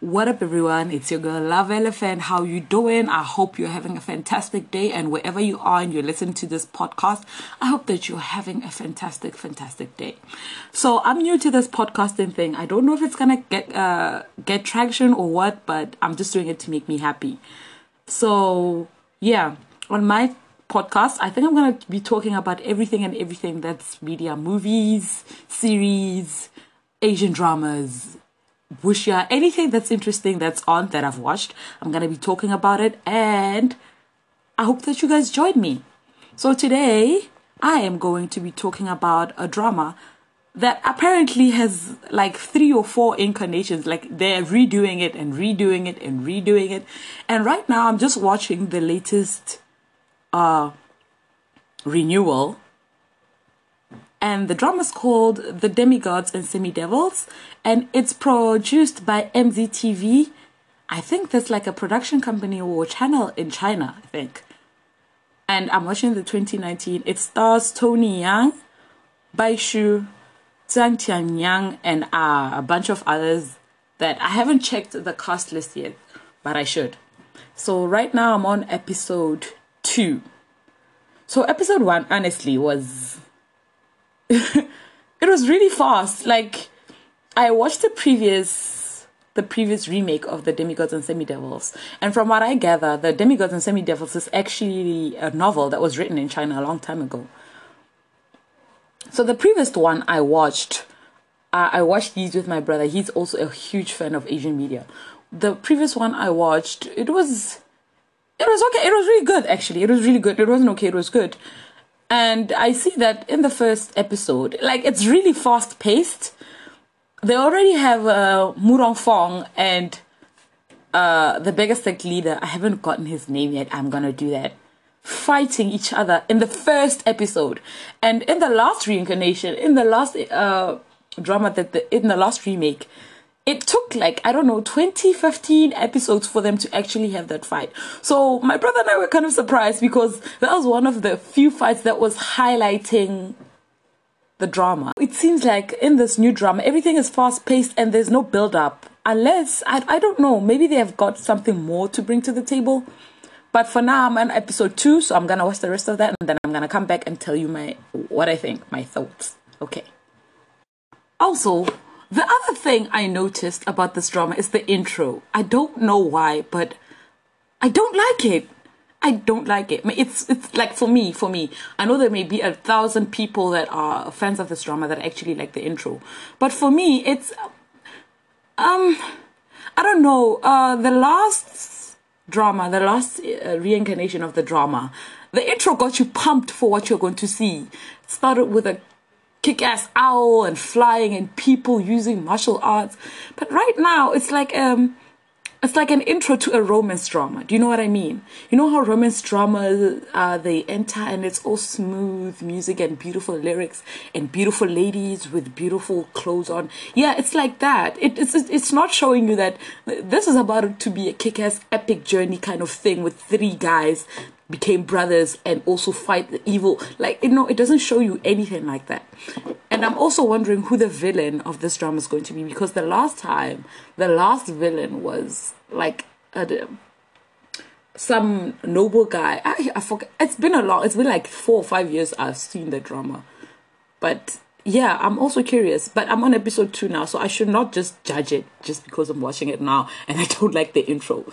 What up everyone? It's your girl Love Elephant. How you doing? I hope you're having a fantastic day and wherever you are and you're listening to this podcast, I hope that you're having a fantastic fantastic day. So, I'm new to this podcasting thing. I don't know if it's to get uh get traction or what, but I'm just doing it to make me happy. So, yeah, on my podcast, I think I'm to be talking about everything and everything that's media, movies, series, Asian dramas, wuxia, anything that's interesting that's on that I've watched. I'm gonna be talking about it and I hope that you guys join me. So today I am going to be talking about a drama that apparently has like three or four incarnations. Like they're redoing it and redoing it and redoing it. And right now I'm just watching the latest uh renewal and the drama is called The Demigods and Semi Devils, and it's produced by MZTV. I think that's like a production company or channel in China, I think. And I'm watching the 2019. It stars Tony Yang, Bai Shu, Zhang Tianyang, and uh, a bunch of others that I haven't checked the cast list yet, but I should. So right now I'm on episode two. So episode one, honestly, was it was really fast. Like I watched the previous the previous remake of the Demigods and Semi Devils, and from what I gather, the Demigods and Semi Devils is actually a novel that was written in China a long time ago. So the previous one I watched, uh, I watched these with my brother. He's also a huge fan of Asian media. The previous one I watched, it was, it was okay. It was really good actually. It was really good. It wasn't okay. It was good. And I see that in the first episode, like it's really fast paced. They already have uh, Murong Fong and uh, the tech leader. I haven't gotten his name yet. I'm gonna do that. Fighting each other in the first episode, and in the last reincarnation, in the last uh, drama that the, in the last remake, it took like i don't know 20 15 episodes for them to actually have that fight. So my brother and i were kind of surprised because that was one of the few fights that was highlighting the drama. It seems like in this new drama everything is fast paced and there's no build up unless I, I don't know maybe they have got something more to bring to the table. But for now i'm on episode two so i'm gonna watch the rest of that and then i'm gonna come back and tell you my what i think my thoughts. Okay. Also the other thing I noticed about this drama is the intro. I don't know why, but I don't like it. I don't like it. It's it's like for me, for me. I know there may be a thousand people that are fans of this drama that actually like the intro, but for me, it's um, I don't know. Uh, the last drama, the last uh, reincarnation of the drama, the intro got you pumped for what you're going to see. It started with a kick ass owl and flying and people using martial arts. But right now, it's like, um, it's like an intro to a romance drama. Do you know what I mean? You know how romance dramas uh, they enter and it's all smooth music and beautiful lyrics and beautiful ladies with beautiful clothes on. Yeah, it's like that. It, it's it's not showing you that this is about to be a kick-ass epic journey kind of thing with three guys became brothers and also fight the evil. Like, you know, it doesn't show you anything like that. And I'm also wondering who the villain of this drama is going to be because the last time, the last villain was like a, some noble guy. I, I forget. It's been a long, it's been like four or five years I've seen the drama. But yeah, I'm also curious. But I'm on episode two now, so I should not just judge it just because I'm watching it now and I don't like the intro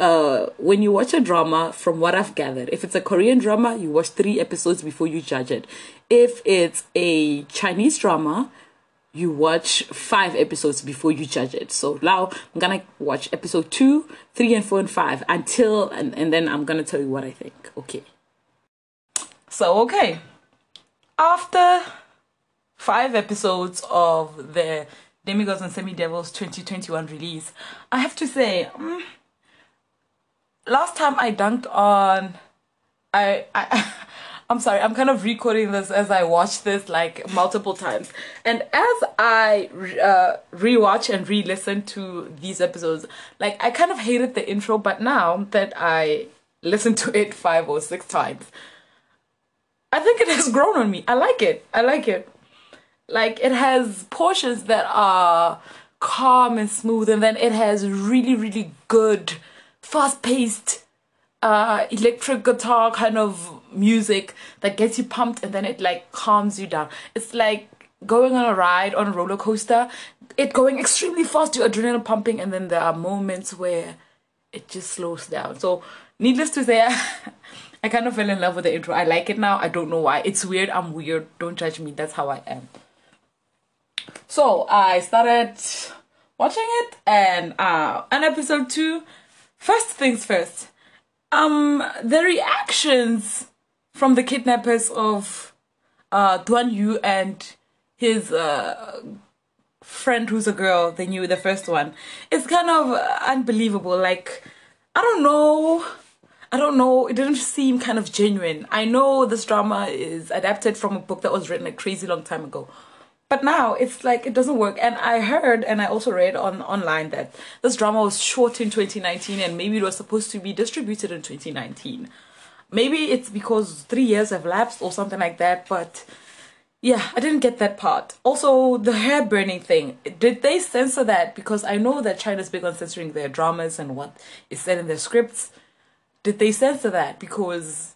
uh, when you watch a drama, from what I've gathered, if it's a Korean drama, you watch three episodes before you judge it. If it's a Chinese drama, you watch five episodes before you judge it. So now I'm gonna watch episode two, three, and four, and five until, and, and then I'm gonna tell you what I think. Okay. So, okay. After five episodes of the Demigods and Semi Devils 2021 release, I have to say, mm, last time I dunked on, I, I I'm sorry, I'm kind of recording this as I watch this like multiple times. And as I uh, rewatch and re listen to these episodes, like I kind of hated the intro, but now that I listen to it five or six times, I think it has grown on me. I like it. I like it. Like it has portions that are calm and smooth and then it has really really good fast paced uh electric guitar kind of music that gets you pumped and then it like calms you down it's like going on a ride on a roller coaster it going extremely fast your adrenaline pumping and then there are moments where it just slows down so needless to say I kind of fell in love with the intro. I like it now. I don't know why. It's weird. I'm weird. Don't judge me. That's how I am. So I started watching it and uh on episode two, first things first. Um the reactions from the kidnappers of uh Duan Yu and his uh friend who's a girl, they knew the first one. It's kind of unbelievable. Like I don't know I don't know, it didn't seem kind of genuine. I know this drama is adapted from a book that was written a crazy long time ago. But now it's like it doesn't work. And I heard and I also read on online that this drama was shot in 2019 and maybe it was supposed to be distributed in 2019. Maybe it's because three years have lapsed or something like that, but yeah, I didn't get that part. Also, the hair burning thing. Did they censor that? Because I know that China's big on censoring their dramas and what is said in their scripts did they censor that? Because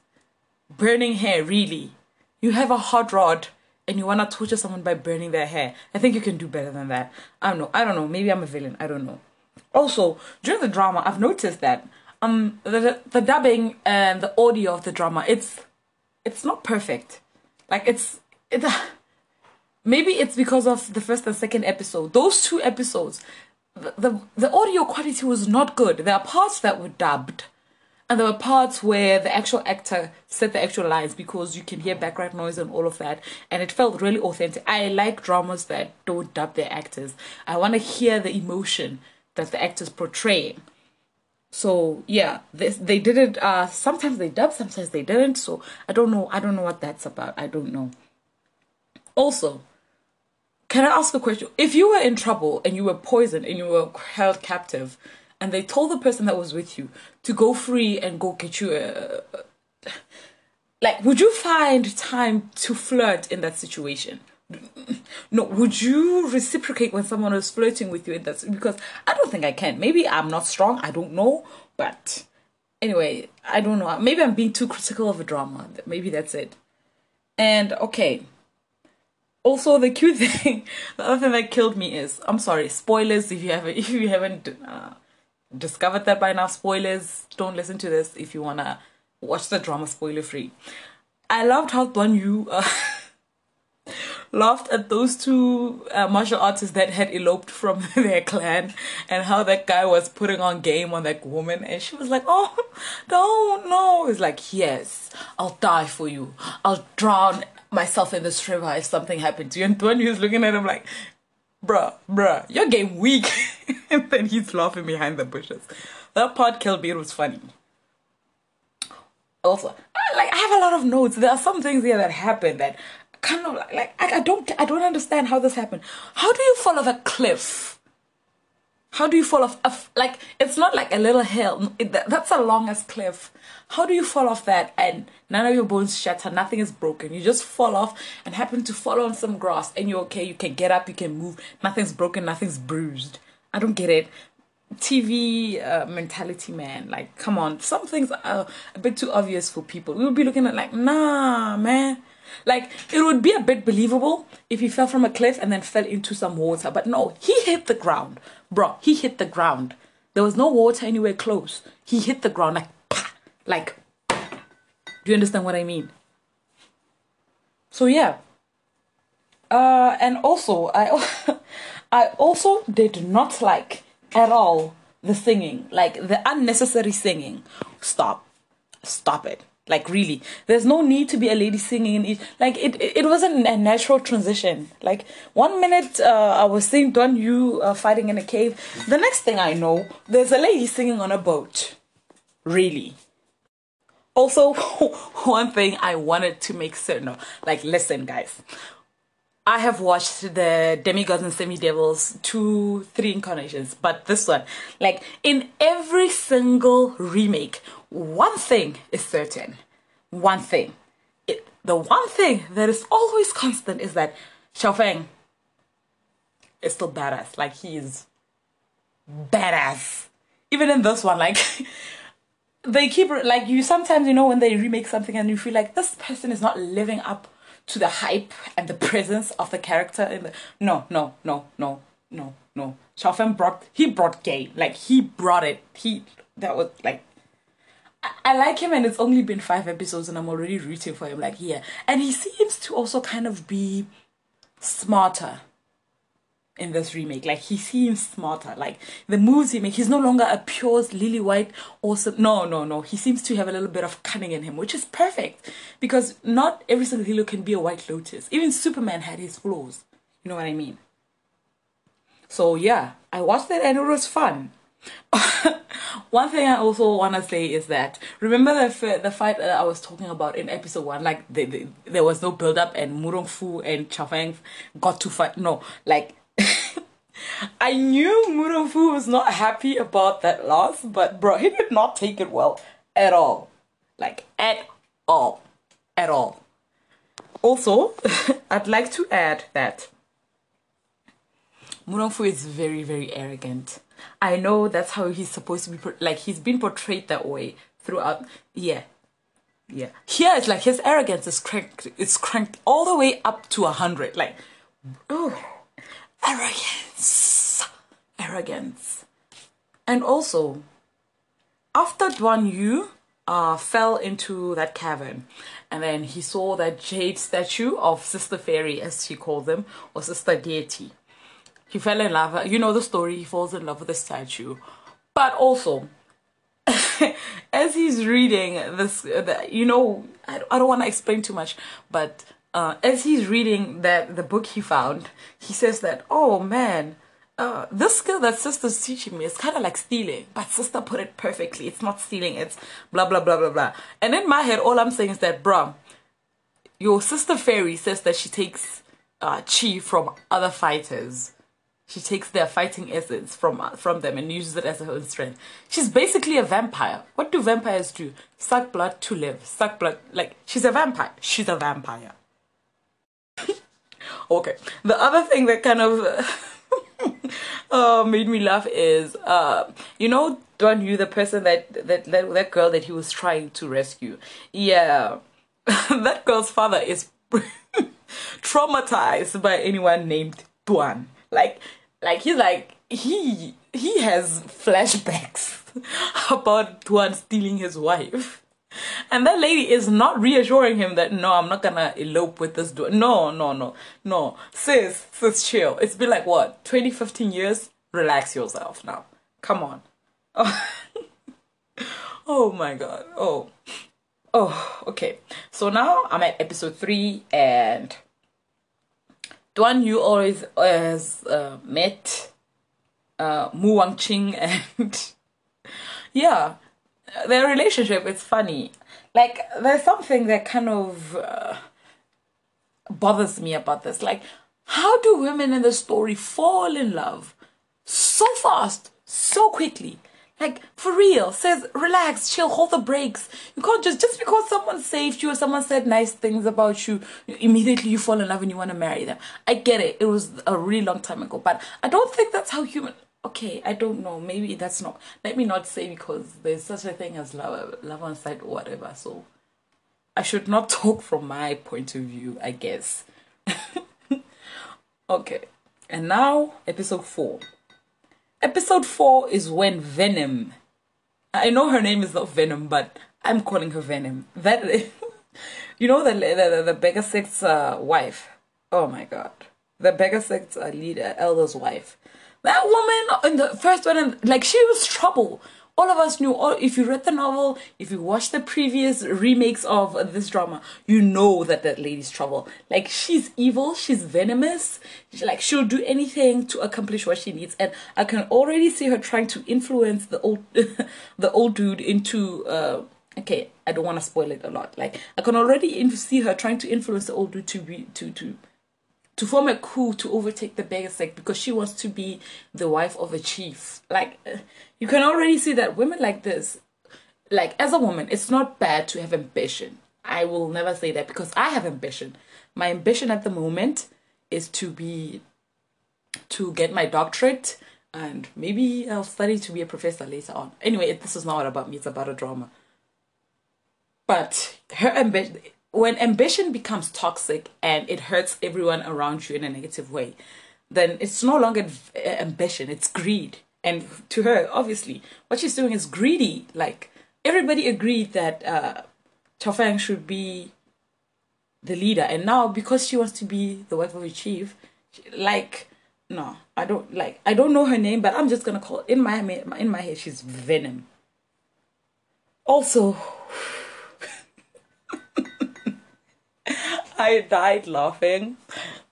burning hair, really, you have a hot rod and you want to torture someone by burning their hair. I think you can do better than that. I don't know. I don't know. Maybe I'm a villain. I don't know. Also, during the drama, I've noticed that um the the dubbing and the audio of the drama it's it's not perfect. Like it's it. Maybe it's because of the first and second episode. Those two episodes, the, the, the audio quality was not good. There are parts that were dubbed and there were parts where the actual actor said the actual lines because you can hear background noise and all of that. And it felt really authentic. I like dramas that don't dub their actors. I want to hear the emotion that the actors portray so yeah they, they did it uh sometimes they dub sometimes they didn't. So i don't know i don't know what that's about. I don't know. Also can i ask a question? If you were in trouble and you were poisoned and you were held captive and they told the person that was with you to go free and go get you a like would you find time to flirt in that situation? No would you reciprocate when someone is flirting with you in that because i don't think i can. Maybe i'm not strong i don't know but anyway i don't know. Maybe i'm being too critical of a drama. Maybe that's it. And okay. Also the cute thing the other thing that killed me is i'm sorry spoilers if you haven't if you haven't uh, discovered that by now. Spoilers. Don't listen to this if you wanna watch the drama spoiler free. I loved how Duan Yu uh, laughed at those two uh, martial artists that had eloped from their clan and how that guy was putting on game on that woman and she was like, oh, no. It's like, yes, I'll die for you. I'll drown myself in this river if something happened to you. And Duan Yu's looking at him like, bruh, bruh, you're game weak. and then he's laughing behind the bushes. That part killed me. It was funny. Also, like I have a lot of notes. There are some things here that happen that kind of like I, I don't I don't understand how this happened. How do you fall off a cliff? How do you fall off? Like it's not like a little hill. It, that's a long longest cliff. How do you fall off that and none of your bones shatter? Nothing is broken. You just fall off and happen to fall on some grass and you're okay. You can get up. You can move. Nothing's broken. Nothing's bruised. I don't get it. TV uh, mentality, man. Like, come on. Some things are a bit too obvious for people. We would be looking at like, nah, man. Like, it would be a bit believable if he fell from a cliff and then fell into some water. But no, he hit the ground. Bro, he hit the ground. There was no water anywhere close. He hit the ground like, like, do you understand what I mean? So yeah. Uh, and also, I I also did not like at all the singing, like the unnecessary singing. Stop, stop it. Like really, there's no need to be a lady singing. It, like it, it, wasn't a natural transition. Like one minute uh, I was seeing Duan Yu uh, fighting in a cave. The next thing I know, there's a lady singing on a boat. Really. Also, one thing I wanted to make certain like, listen, guys, I have watched the demigods and semi-devils two, three incarnations, but this one, like in every single remake, one thing is certain. One thing. It, the one thing that is always constant is that Xiao Feng is still badass. Like he's badass. Even in this one, like they keep like you sometimes you know when they remake something and you feel like this person is not living up to the hype and the presence of the character in the no no no no no no Fan brought he brought gay like he brought it he that was like I, like him and it's only been five episodes and I'm already rooting for him like yeah and he seems to also kind of be smarter in this remake. Like he seems smarter. Like the moves he makes, he's no longer a pure lily white awesome. No, no, no. He seems to have a little bit of cunning in him, which is perfect because not every single hero can be a white lotus. Even Superman had his flaws. You know what I mean? So yeah, I watched it and it was fun. one thing I also want to say is that remember the the fight that I was talking about in episode one, like the, the, there was no build up and Murong Fu and Chow Fan got to fight. No, like I knew Murong Fu was not happy about that loss, but bro, he did not take it well at all. Like, at all. At all. Also, I'd like to add that Murong Fu is very, very arrogant. I know that's how he's supposed to be, like, he's been portrayed that way throughout. Yeah. Yeah. Here it's like his arrogance is cranked, it's cranked all the way up to a hundred. Like, oh arrogance arrogance and also after Duan Yu uh, fell into that cavern and then he saw that jade statue of sister fairy as she called them or sister deity he fell in love you know the story he falls in love with the statue but also as he's reading this uh, you know i, I don't want to explain too much but uh, as he's reading that the book he found, he says that, oh man, uh, this skill that sister's teaching me is kind of like stealing, but sister put it perfectly. It's not stealing, it's blah, blah, blah, blah, blah. And in my head, all I'm saying is that, bruh, your sister fairy says that she takes uh, chi from other fighters. She takes their fighting essence from uh, from them and uses it as her own strength. She's basically a vampire. What do vampires do? Suck blood to live. Suck blood. Like, she's a vampire. She's a vampire. okay. The other thing that kind of uh, made me laugh is, uh, you know, Duan Yu, the person that, that, that, that girl that he was trying to rescue. Yeah. that girl's father is traumatized by anyone named Duan. Like, like he's like, he, he has flashbacks about Duan stealing his wife. And that lady is not reassuring him that no, I'm not gonna elope with this dude. No, no, no, no. Sis, sis, chill. It's been like what, 20, 15 years? Relax yourself now. Come on. Oh, oh my god. Oh. Oh, okay. So now I'm at episode three and Duan Yu always has uh, met uh, Mu Wanqing and yeah, their relationship is funny. Like there's something that kind of uh, bothers me about this. Like, how do women in the story fall in love so fast, so quickly? Like for real, says relax, chill, hold the brakes. You can't just just because someone saved you or someone said nice things about you, immediately you fall in love and you want to marry them. I get it. It was a really long time ago, but I don't think that's how human okay, I don't know. Maybe that's not. Let me not say because there's such a thing as love, love on sight or whatever. So I should not talk from my point of view, I guess. okay, and now episode four. Episode four is when Venom. I know her name is not Venom, but I'm calling her Venom. That you know the the the, the Beggar Sect's uh, wife. Oh my god, the Beggar Sect's uh, leader, elder's wife that woman in the first one, like she was trouble. All of us knew. All if you read the novel, if you watched the previous remakes of this drama, you know that that lady's trouble. Like she's evil, she's venomous. She, like she'll do anything to accomplish what she needs, and I can already see her trying to influence the old, the old dude into. Uh, okay, I don't want to spoil it a lot. Like I can already see her trying to influence the old dude to be to to to form a coup to overtake the Beggar Sect because she wants to be the wife of a chief. Like, uh, you can already see that women like this, like, as a woman, it's not bad to have ambition. I will never say that because I have ambition. My ambition at the moment is to be to get my doctorate and maybe I'll study to be a professor later on. Anyway, this is not about me, it's about a drama. But her ambition, when ambition becomes toxic and it hurts everyone around you in a negative way, then it's no longer ambition, it's greed. And to her, obviously, what she's doing is greedy. Like, everybody agreed that uh, Chao should be the leader. And now, because she wants to be the wife of a chief, like, no, I don't like. I don't know her name, but I'm just gonna call in my in my head. She's Venom. Also, I died laughing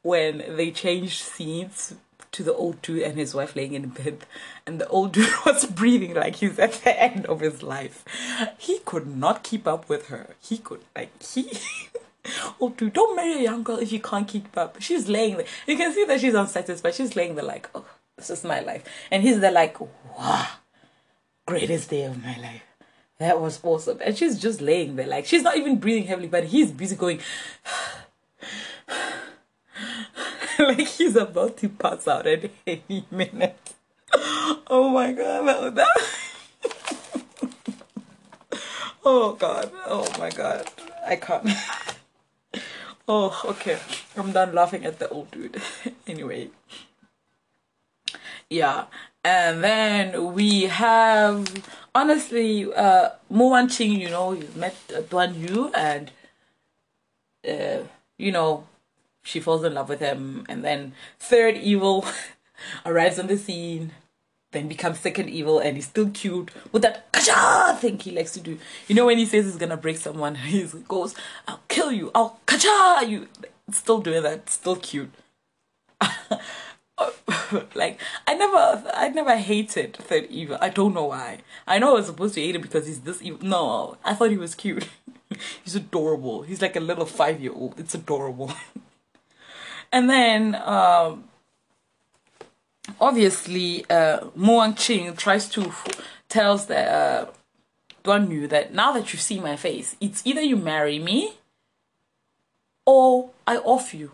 when they changed scenes to the old dude and his wife laying in bed, and the old dude was breathing like he's at the end of his life. He could not keep up with her. He could like he. oh dude, don't marry a young girl if you can't keep up. She's laying there. You can see that she's unsatisfied. She's laying there like, oh, this is my life. And he's there like, wow, greatest day of my life. That was awesome. And she's just laying there like she's not even breathing heavily, but he's busy going like he's about to pass out at any minute. Oh my god, that, Oh god, oh my god. I can't. Oh, okay. I'm done laughing at the old dude. anyway. Yeah. And then we have honestly uh Mo Wan Qing, you know, you met Duan Yu and uh you know she falls in love with him and then third evil arrives on the scene then becomes second evil and he's still cute with that kacha thing he likes to do. You know when he says he's gonna break someone, he goes, I'll kill you, I'll kacha you still doing that, still cute. like I never I never hated Third Evil. I don't know why. I know I was supposed to hate him because he's this evil. No, I thought he was cute. he's adorable. He's like a little five year old. It's adorable. and then um obviously uh, Mo Wan Qing tries to tells the uh, Duan Yu that now that you see my face, it's either you marry me or I off you.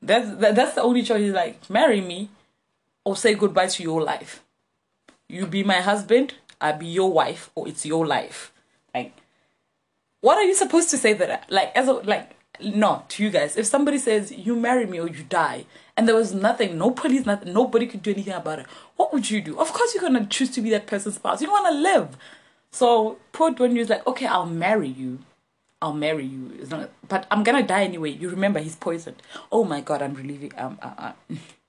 That's that, that's the only choice. He's like marry me or say goodbye to your life. You be my husband, I be your wife, or it's your life. What are you supposed to say that? Like as a like no to you guys. If somebody says you marry me or you die, and there was nothing, no police, nothing, nobody could do anything about it, what would you do? Of course, you're gonna choose to be that person's spouse. You want to live. So poor Duan Yu's like, okay, I'll marry you. I'll marry you. Not, but I'm gonna die anyway. You remember he's poisoned. Oh my god, I'm relieving. Um, uh, uh.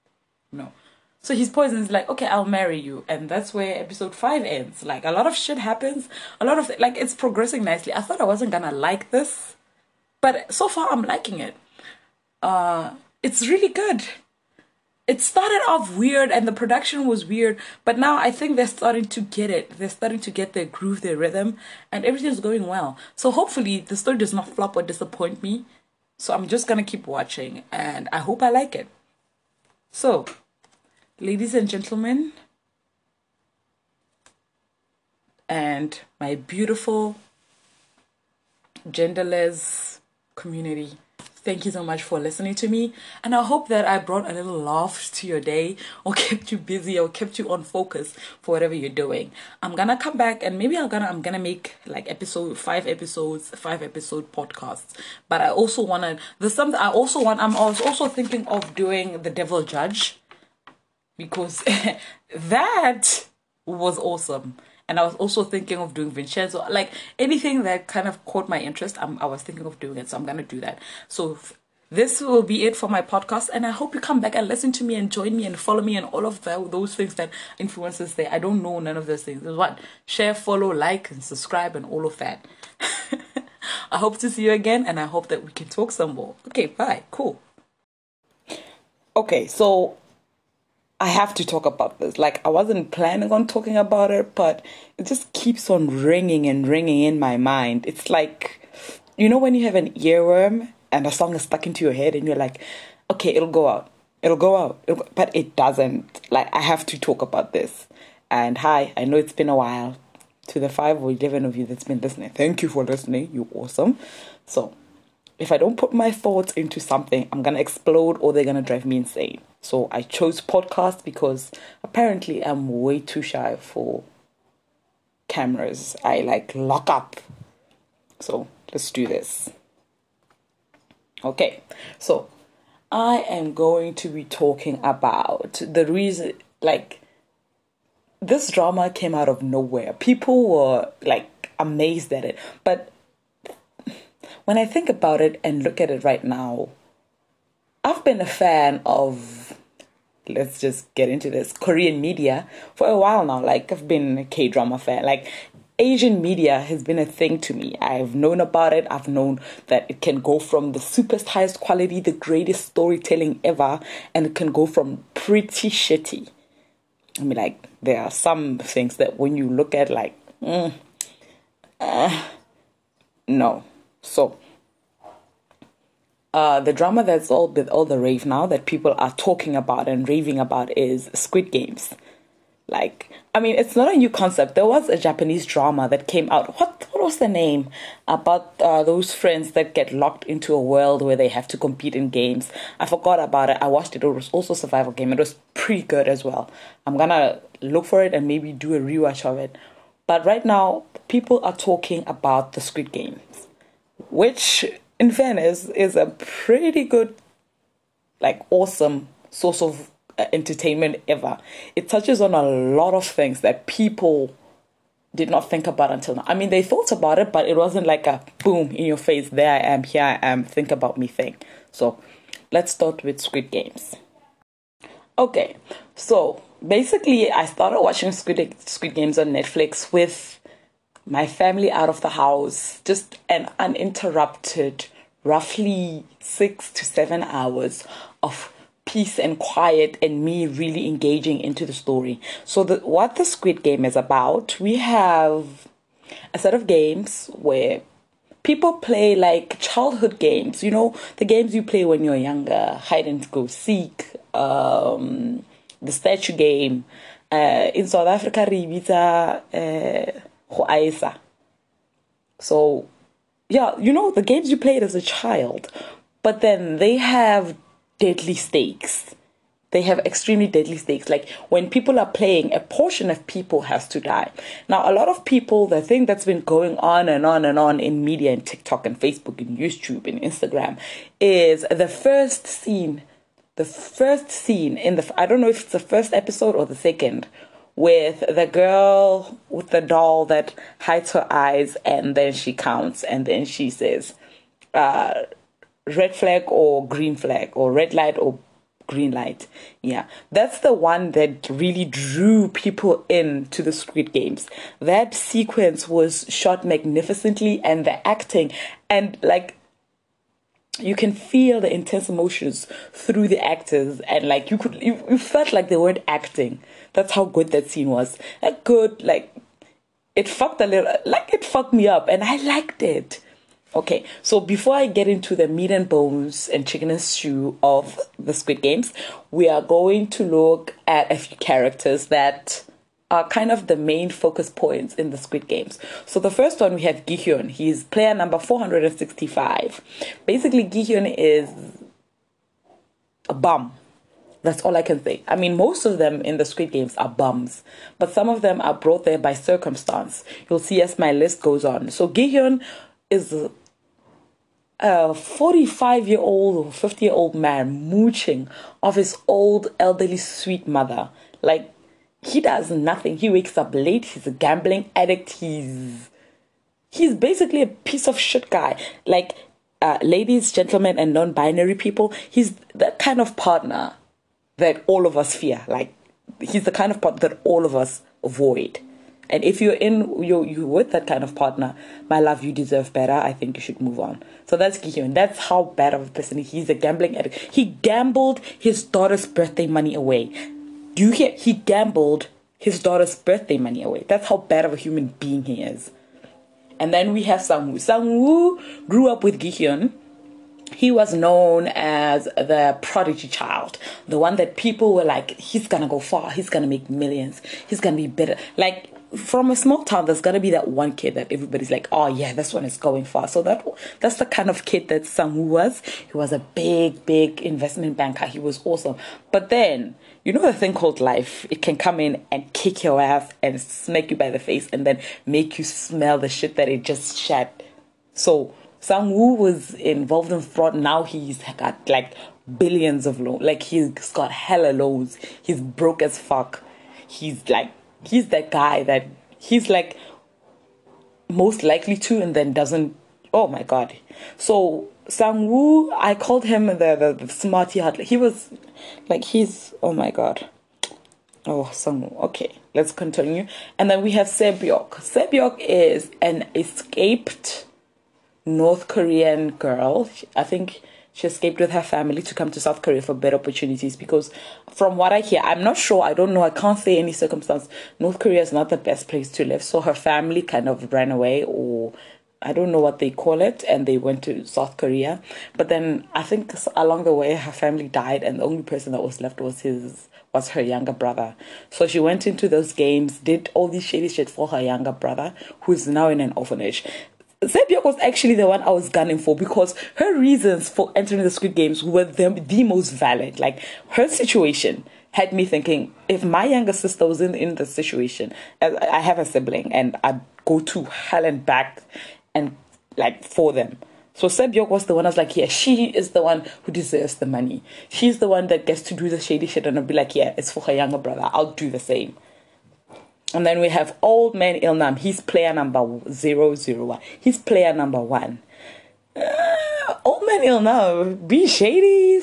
So he's poisoned. He's like, okay, I'll marry you, and that's where episode five ends. Like a lot of shit happens. A lot of like it's progressing nicely. I thought I wasn't gonna like this, but so far I'm liking it. Uh, it's really good. It started off weird and the production was weird, but now I think they're starting to get it. They're starting to get their groove, their rhythm, and everything's going well. So hopefully the story does not flop or disappoint me. So I'm just gonna keep watching and I hope I like it. So, ladies and gentlemen, and my beautiful genderless community Thank you so much for listening to me. And I hope that I brought a little laugh to your day or kept you busy or kept you on focus for whatever you're doing. I'm gonna come back and maybe I'm gonna I'm gonna make like episode five episodes, five episode podcasts. But I also wanna there's something I also want I'm also thinking of doing the devil judge because that was awesome and I was also thinking of doing Vincenzo, like anything that kind of caught my interest. I'm, I was thinking of doing it, so I'm gonna do that. So this will be it for my podcast, and I hope you come back and listen to me and join me and follow me and all of those things that influencers say I don't know none of those things. what share, follow, like, and subscribe, and all of that. I hope to see you again, and I hope that we can talk some more. Okay, bye. Cool. Okay, so I have to talk about this. Like, I wasn't planning on talking about it, but it just keeps on ringing and ringing in my mind. It's like, you know, when you have an earworm and a song is stuck into your head and you're like, okay, it'll go out. It'll go out. It'll go, but it doesn't. Like, I have to talk about this. And hi, I know it's been a while. To the five or eleven of you that's been listening, thank you for listening. You're awesome. So, if I don't put my thoughts into something, I'm gonna explode or they're gonna drive me insane. So I chose podcast because apparently I'm way too shy for cameras. I like lock up. So let's do this. Okay, so I am going to be talking about the reason, like, this drama came out of nowhere. People were like amazed at it. But when I think about it and look at it right now, I've been a fan of, let's just get into this, Korean media for a while now. Like, I've been a K drama fan. Like, Asian media has been a thing to me. I've known about it. I've known that it can go from the superest highest quality, the greatest storytelling ever, and it can go from pretty shitty. I mean, like, there are some things that when you look at, like, mm, uh, no. So, uh, the drama that's all with all the rave now that people are talking about and raving about is Squid Games. Like, I mean, it's not a new concept. There was a Japanese drama that came out. What what was the name about uh, those friends that get locked into a world where they have to compete in games? I forgot about it. I watched it. It was also survival game. It was pretty good as well. I'm gonna look for it and maybe do a rewatch of it. But right now, people are talking about the Squid Games, which in fairness, is a pretty good, like, awesome source of uh, entertainment ever. It touches on a lot of things that people did not think about until now. I mean, they thought about it, but it wasn't like a boom in your face, there I am, here I am, think about me thing. So let's start with Squid Games. Okay, so basically, I started watching Squid, Squid Games on Netflix with my family out of the house, just an uninterrupted, roughly six to seven hours of peace and quiet and me really engaging into the story. So the, what the Squid Game is about, we have a set of games where people play like childhood games, you know, the games you play when you're younger, hide and go seek, um, the statue game. Uh, in South Africa, Ribita, uh, Aisa. So, yeah, you know, the games you played as a child, but then they have deadly stakes. They have extremely deadly stakes. Like when people are playing, a portion of people has to die. Now, a lot of people, the thing that's been going on and on and on in media and TikTok and Facebook and YouTube and Instagram is the first scene, the first scene in the, I don't know if it's the first episode or the second, with the girl with the doll that hides her eyes and then she counts and then she says uh, red flag or green flag or red light or green light. Yeah. That's the one that really drew people in to the squid games. That sequence was shot magnificently and the acting and like you can feel the intense emotions through the actors and like you could you, you felt like they weren't acting that's how good that scene was a good like it fucked a little like it fucked me up and i liked it okay so before i get into the meat and bones and chicken and stew of the squid games we are going to look at a few characters that are kind of the main focus points in the Squid Games. So the first one we have Gihyun. He's player number 465. Basically, Gihyun is a bum. That's all I can say. I mean, most of them in the Squid Games are bums, but some of them are brought there by circumstance. You'll see as my list goes on. So Gihyun is a 45 year old or 50 year old man mooching of his old elderly sweet mother. Like he does nothing. He wakes up late. He's a gambling addict. He's he's basically a piece of shit guy. Like uh, ladies, gentlemen, and non-binary people. He's that kind of partner that all of us fear. Like he's the kind of partner that all of us avoid. And if you're in you you with that kind of partner, my love, you deserve better. I think you should move on. So that's Gihyun. That's how bad of a person he's a gambling addict. He gambled his daughter's birthday money away. Do you hear? He gambled his daughter's birthday money away. That's how bad of a human being he is. And then we have Sangwoo. Sangwoo grew up with Gihyun. He was known as the prodigy child, the one that people were like, he's gonna go far, he's gonna make millions, he's gonna be better. Like from a small town, there's gonna be that one kid that everybody's like, oh yeah, this one is going far. So that that's the kind of kid that Sangwoo was. He was a big, big investment banker. He was awesome. But then, you know the thing called life, it can come in and kick your ass and smack you by the face and then make you smell the shit that it just shed. So Sangwoo was involved in fraud. Now he's got like billions of loans. Like he's got hella loans. He's broke as fuck. He's like he's that guy that he's like most likely to and then doesn't oh my god so Sang Woo, i called him the, the, the smarty he was like he's oh my god oh sangwoo okay let's continue and then we have sebyok sebyok is an escaped north korean girl i think she escaped with her family to come to South Korea for better opportunities because, from what I hear, I'm not sure, I don't know, I can't say any circumstance. North Korea is not the best place to live. So her family kind of ran away, or I don't know what they call it, and they went to South Korea. But then I think along the way, her family died, and the only person that was left was his was her younger brother. So she went into those games, did all this shady shit for her younger brother, who's now in an orphanage. Sebyok was actually the one I was gunning for because her reasons for entering the Squid Games were the, the most valid. Like her situation had me thinking if my younger sister was in, in the situation, I have a sibling and I'd go to hell and back and like for them. So Sebyok was the one I was like, yeah, she is the one who deserves the money. She's the one that gets to do the shady shit and I'll be like, yeah, it's for her younger brother. I'll do the same. And then we have Old Man Ilnam. He's player number 001. He's player number one. Uh, old man Ilnam, be shady.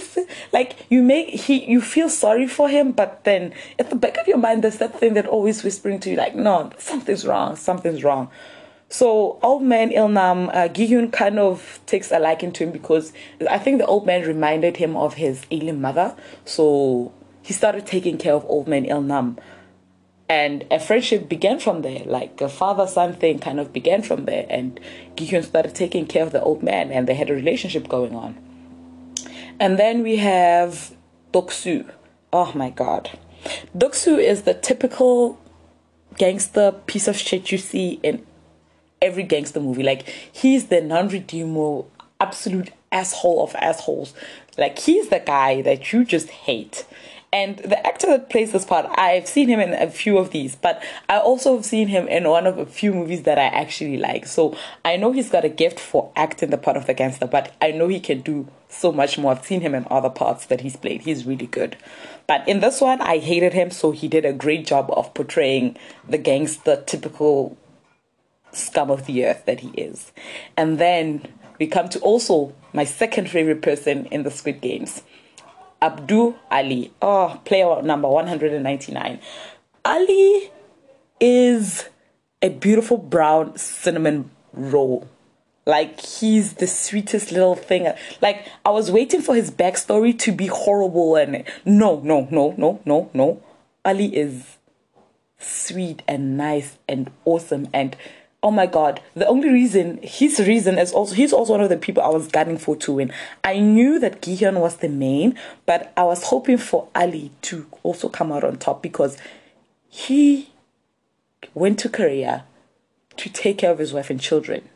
Like you make he you feel sorry for him, but then at the back of your mind there's that thing that always whispering to you like, no, something's wrong, something's wrong. So old man Ilnam, uh, Gihyun kind of takes a liking to him because I think the old man reminded him of his ailing mother. So he started taking care of old man Ilnam and a friendship began from there. Like a father son thing kind of began from there. And Gihyun started taking care of the old man and they had a relationship going on. And then we have Doksu. Oh my god. Doksu is the typical gangster piece of shit you see in every gangster movie. Like he's the non-redeemable absolute asshole of assholes. Like he's the guy that you just hate and the actor that plays this part, I've seen him in a few of these, but I also have seen him in one of a few movies that I actually like. So I know he's got a gift for acting the part of the gangster, but I know he can do so much more. I've seen him in other parts that he's played. He's really good. But in this one, I hated him, so he did a great job of portraying the gangster, typical scum of the earth that he is. And then we come to also my second favorite person in the Squid Games Abdul Ali. Oh, player number 199. Ali is a beautiful brown cinnamon roll. Like he's the sweetest little thing. Like I was waiting for his backstory to be horrible and no, no, no, no, no, no. Ali is sweet and nice and awesome and oh my god the only reason his reason is also he's also one of the people i was gunning for to win. I knew that gihyun was the main but i was hoping for ali to also come out on top because he went to korea to take care of his wife and children.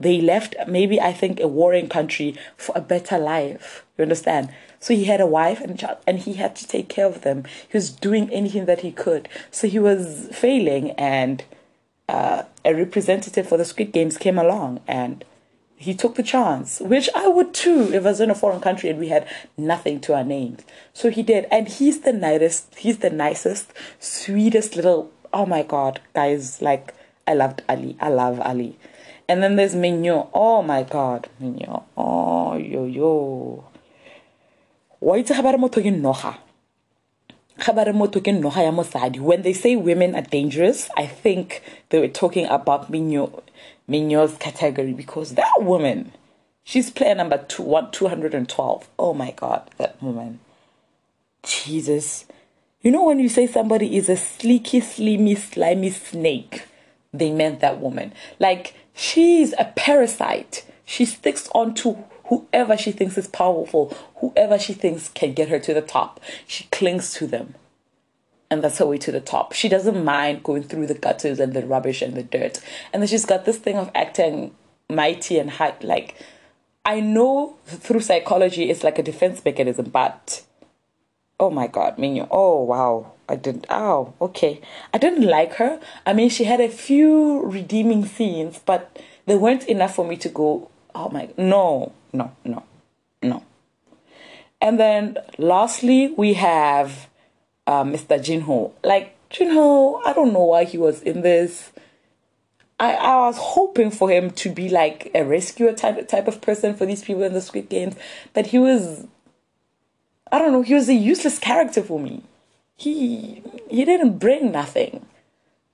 They left maybe i think a warring country for a better life. You understand? So he had a wife and a child and he had to take care of them. He was doing anything that he could. So he was failing and uh, a representative for the Squid Games came along and he took the chance, which I would too if I was in a foreign country and we had nothing to our names. So he did, and he's the nicest, he's the nicest, sweetest little. Oh my God, guys! Like I loved Ali. I love Ali. And then there's Minyo. Oh my God, Minyo. Oh yo yo. Why to have a noha? When they say women are dangerous i think they were talking about Minyo, Minyo's category because that woman she's player number two, one, 212 oh my god that woman. Jesus. You know when you say somebody is a sleeky slimy slimy snake they meant that woman. Like she's a parasite. She sticks onto whoever she thinks is powerful, whoever she thinks can get her to the top. She clings to them. And that's her way to the top. She doesn't mind going through the gutters and the rubbish and the dirt. And then she's got this thing of acting mighty and high. Like, I know through psychology it's like a defense mechanism, but oh my god, Minyo, oh wow. I didn't. Oh, okay. I didn't like her. I mean, she had a few redeeming scenes, but they weren't enough for me to go. Oh my, no, no, no, no. And then lastly, we have uh, Mr. Jinho. Like Jinho, I don't know why he was in this. I, I was hoping for him to be like a rescuer type type of person for these people in the Squid Games, but he was. I don't know. He was a useless character for me he he didn't bring nothing.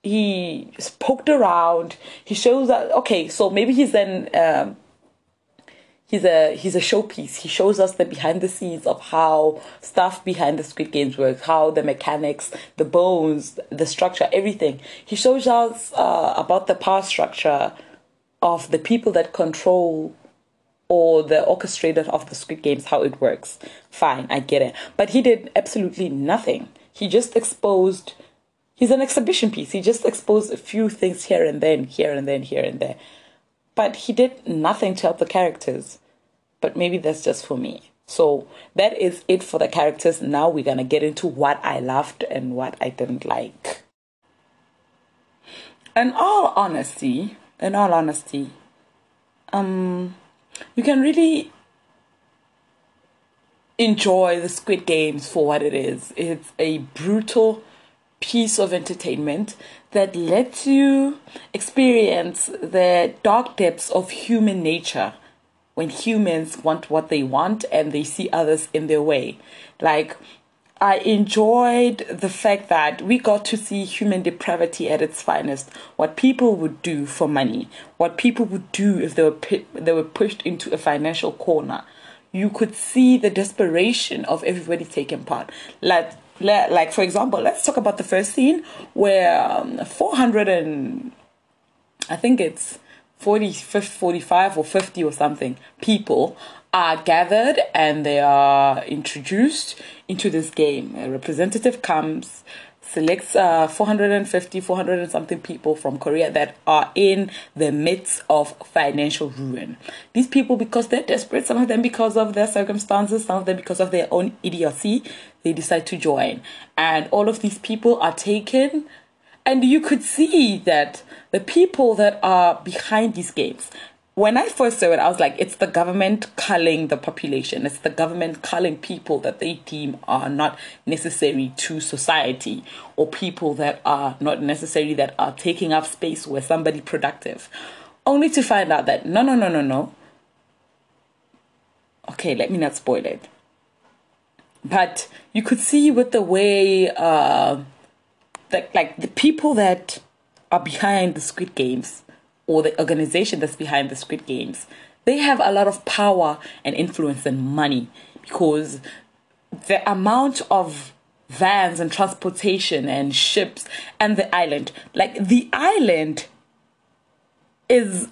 He just poked around. He shows that okay, so maybe he's then um, he's a he's a showpiece. He shows us the behind the scenes of how stuff behind the Squid Games works, how the mechanics, the bones, the structure, everything. He shows us uh, about the power structure of the people that control or the orchestrator of the Squid Games, how it works. Fine, I get it. But he did absolutely nothing. He just exposed, he's an exhibition piece. He just exposed a few things here and then, here and then, here and there. But he did nothing to help the characters. But maybe that's just for me. So that is it for the characters. Now we're going to get into what I loved and what I didn't like. In all honesty, in all honesty, um, you can really enjoy the Squid Games for what it is. It's a brutal piece of entertainment that lets you experience the dark depths of human nature when humans want what they want and they see others in their way. Like, I enjoyed the fact that we got to see human depravity at its finest. What people would do for money, what people would do if they were they were pushed into a financial corner you could see the desperation of everybody taking part. Like, like for example, let's talk about the first scene where um, 400 and I think it's 40, 45 or 50 or something people are gathered and they are introduced into this game. A representative comes, selects uh, 450, 400 and something people from Korea that are in the midst of financial ruin. These people, because they're desperate, some of them because of their circumstances, some of them because of their own idiocy, they decide to join. And all of these people are taken. And you could see that the people that are behind these games when I first saw it, I was like, it's the government culling the population. It's the government culling people that they deem are not necessary to society or people that are not necessary that are taking up space where somebody productive. Only to find out that no, no, no, no, no. Okay, let me not spoil it. But you could see with the way uh, that like the people that are behind the Squid Games or the organization that's behind the Squid Games, they have a lot of power and influence and money because the amount of vans and transportation and ships and the island, like the island is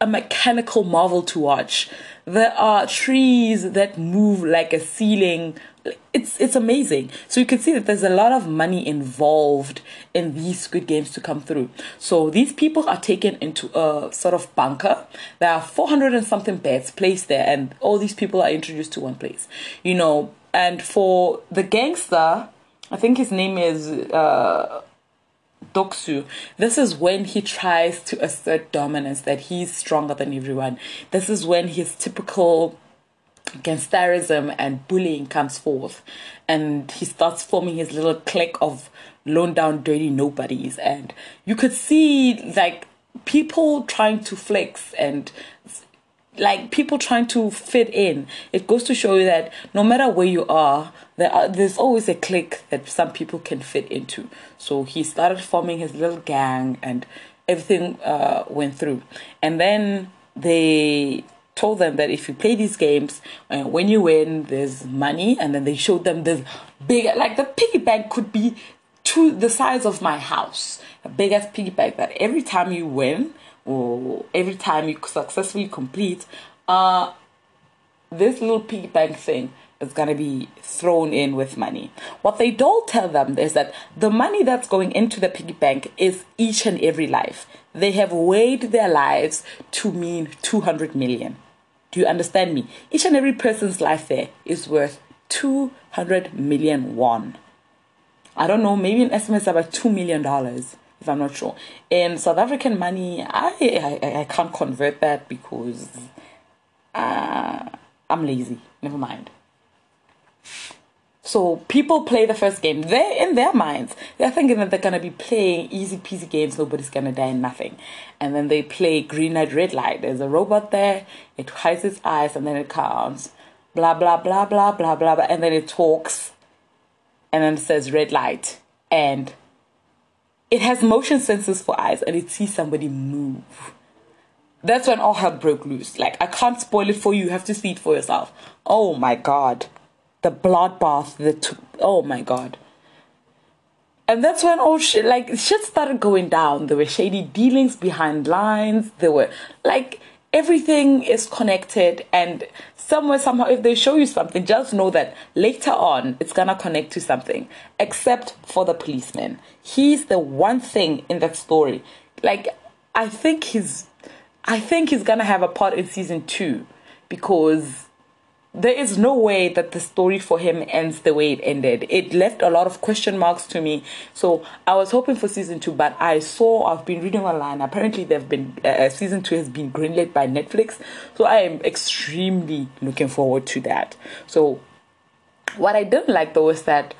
a mechanical marvel to watch. There are trees that move like a ceiling it's it's amazing. So you can see that there's a lot of money involved in these Squid Games to come through. So these people are taken into a sort of bunker. There are 400 and something beds placed there, and all these people are introduced to one place. You know, and for the gangster, I think his name is. Uh, Doksu. This is when he tries to assert dominance, that he's stronger than everyone. This is when his typical gangsterism and bullying comes forth and he starts forming his little clique of lone down dirty nobodies and you could see like people trying to flex and like people trying to fit in. It goes to show you that no matter where you are there are, there's always a clique that some people can fit into. So he started forming his little gang and everything uh, went through. And then they told them that if you play these games, uh, when you win, there's money, and then they showed them this big, like the piggy bank could be to the size of my house, a big ass piggy bank that every time you win or every time you successfully complete, uh, this little piggy bank thing is going to be thrown in with money. What they don't tell them is that the money that's going into the piggy bank is each and every life. They have weighed their lives to mean 200 million. Do you understand me? Each and every person's life there is worth 200 million won. I don't know, maybe an estimate is about $2 million, if I'm not sure. In South African money, I, I, I can't convert that because uh, I'm lazy. Never mind. So people play the first game. They're in their minds. They're thinking that they're gonna be playing easy peasy games. Nobody's gonna die nothing. And then they play green light, red light. There's a robot there. It hides its eyes and then it counts. Blah blah blah blah blah blah blah. And then it talks. And then it says red light. And it has motion sensors for eyes and it sees somebody move. That's when all hell broke loose. Like I can't spoil it for you. You have to see it for yourself. Oh my god the bloodbath The took oh my god and that's when all shit like shit started going down there were shady dealings behind lines there were like everything is connected and somewhere somehow if they show you something just know that later on it's gonna connect to something except for the policeman. He's the one thing in that story. Like i think he's i think he's gonna have a part in season two because there is no way that the story for him ends the way it ended. It left a lot of question marks to me. So I was hoping for season two, but I saw I've been reading online. Apparently, they've been uh, uh, season two has been greenlit by Netflix. So I am extremely looking forward to that. So what I didn't like though is that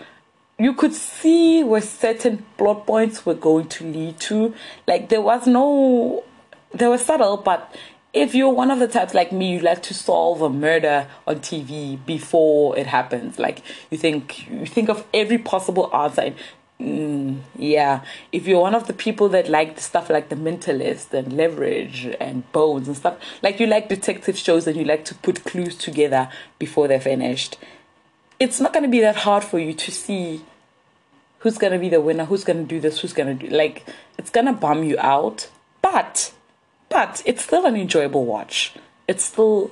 you could see where certain plot points were going to lead to. Like there was no, they were subtle, but if you're one of the types like me, you like to solve a murder on TV before it happens. Like you think you think of every possible answer. And, mm, yeah, if you're one of the people that like stuff like The Mentalist and Leverage and Bones and stuff, like you like detective shows and you like to put clues together before they're finished, it's not going to be that hard for you to see who's going to be the winner, who's going to do this, who's going to do like it's going to bum you out, but but it's still an enjoyable watch. It's still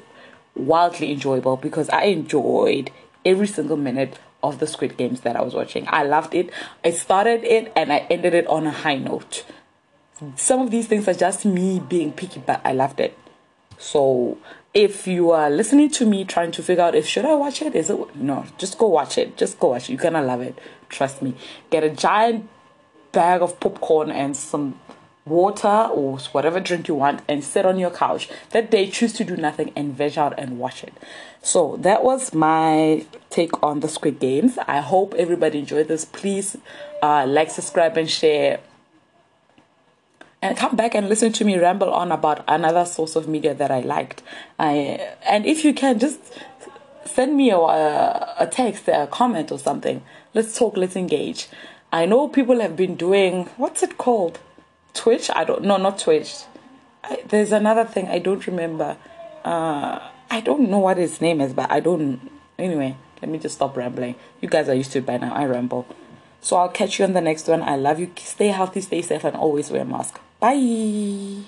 wildly enjoyable because I enjoyed every single minute of the Squid Games that I was watching. I loved it. I started it and I ended it on a high note. Some of these things are just me being picky, but I loved it. So if you are listening to me trying to figure out if should I watch it, is it no, just go watch it. Just go watch it. You're gonna love it. Trust me. Get a giant bag of popcorn and some water or whatever drink you want and sit on your couch. That day, choose to do nothing and veg out and watch it. So that was my take on the Squid Games. I hope everybody enjoyed this. Please uh, like, subscribe, and share. And come back and listen to me ramble on about another source of media that I liked. I and if you can, just send me a, a text, a comment, or something. Let's talk. Let's engage. I know people have been doing what's it called Twitch. I don't no not Twitch. I, there's another thing I don't remember. Uh, I don't know what his name is, but I don't. Anyway, let me just stop rambling. You guys are used to it by now. I ramble. So I'll catch you on the next one. I love you. Stay healthy, stay safe, and always wear a mask. Bye.